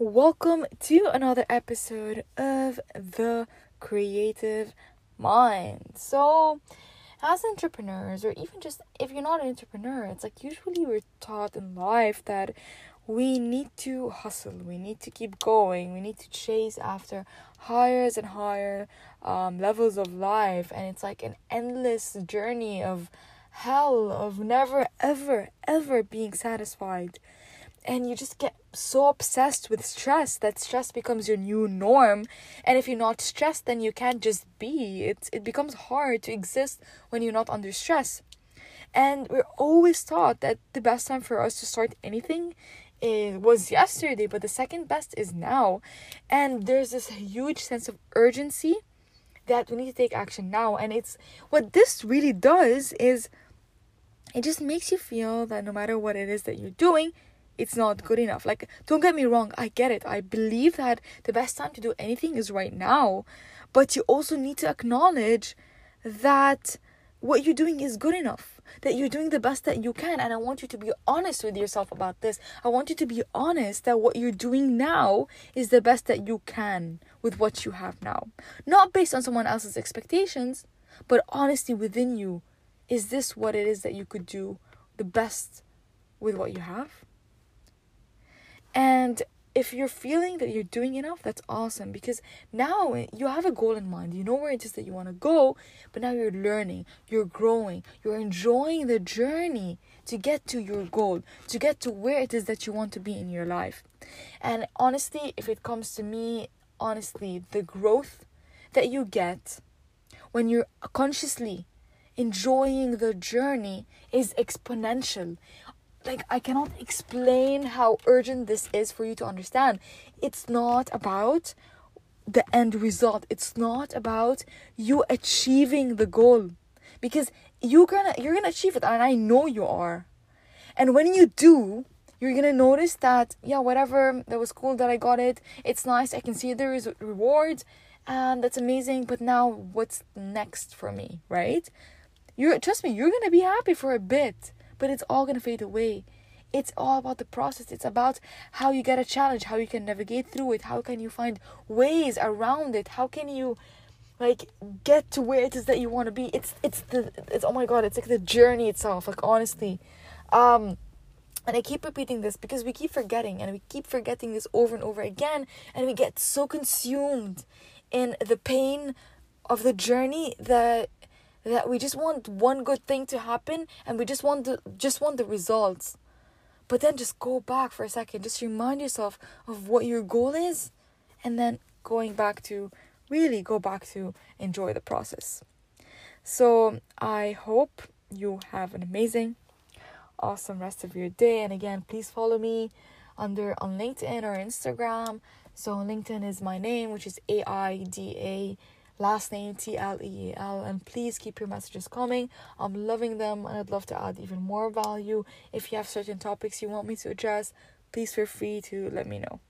Welcome to another episode of The Creative Mind. So, as entrepreneurs, or even just if you're not an entrepreneur, it's like usually we're taught in life that we need to hustle, we need to keep going, we need to chase after higher and higher um, levels of life, and it's like an endless journey of hell, of never, ever, ever being satisfied and you just get so obsessed with stress that stress becomes your new norm. And if you're not stressed then you can't just be. It it becomes hard to exist when you're not under stress. And we're always taught that the best time for us to start anything it was yesterday but the second best is now. And there's this huge sense of urgency that we need to take action now. And it's what this really does is it just makes you feel that no matter what it is that you're doing it's not good enough. Like, don't get me wrong, I get it. I believe that the best time to do anything is right now. But you also need to acknowledge that what you're doing is good enough, that you're doing the best that you can. And I want you to be honest with yourself about this. I want you to be honest that what you're doing now is the best that you can with what you have now. Not based on someone else's expectations, but honesty within you. Is this what it is that you could do the best with what you have? And if you're feeling that you're doing enough, that's awesome because now you have a goal in mind. You know where it is that you want to go, but now you're learning, you're growing, you're enjoying the journey to get to your goal, to get to where it is that you want to be in your life. And honestly, if it comes to me, honestly, the growth that you get when you're consciously enjoying the journey is exponential like I cannot explain how urgent this is for you to understand. It's not about the end result. It's not about you achieving the goal. Because you're gonna you're gonna achieve it and I know you are. And when you do, you're gonna notice that yeah, whatever, that was cool that I got it. It's nice, I can see there is reward and that's amazing, but now what's next for me, right? You're trust me, you're gonna be happy for a bit but it's all to fade away. It's all about the process. It's about how you get a challenge, how you can navigate through it, how can you find ways around it, how can you like get to where it is that you want to be. It's it's the it's oh my god, it's like the journey itself, like honestly. Um and I keep repeating this because we keep forgetting and we keep forgetting this over and over again and we get so consumed in the pain of the journey that that we just want one good thing to happen and we just want the just want the results. But then just go back for a second. Just remind yourself of what your goal is and then going back to really go back to enjoy the process. So i hope you have an amazing awesome rest of your day. And again please follow me under on linkedin or instagram. So linkedin is my name which is a-i-d-a last name T L E L. And please keep your messages coming. I'm loving them and I'd love to add even more value. If you have certain topics you want me to address, please feel free to let me know.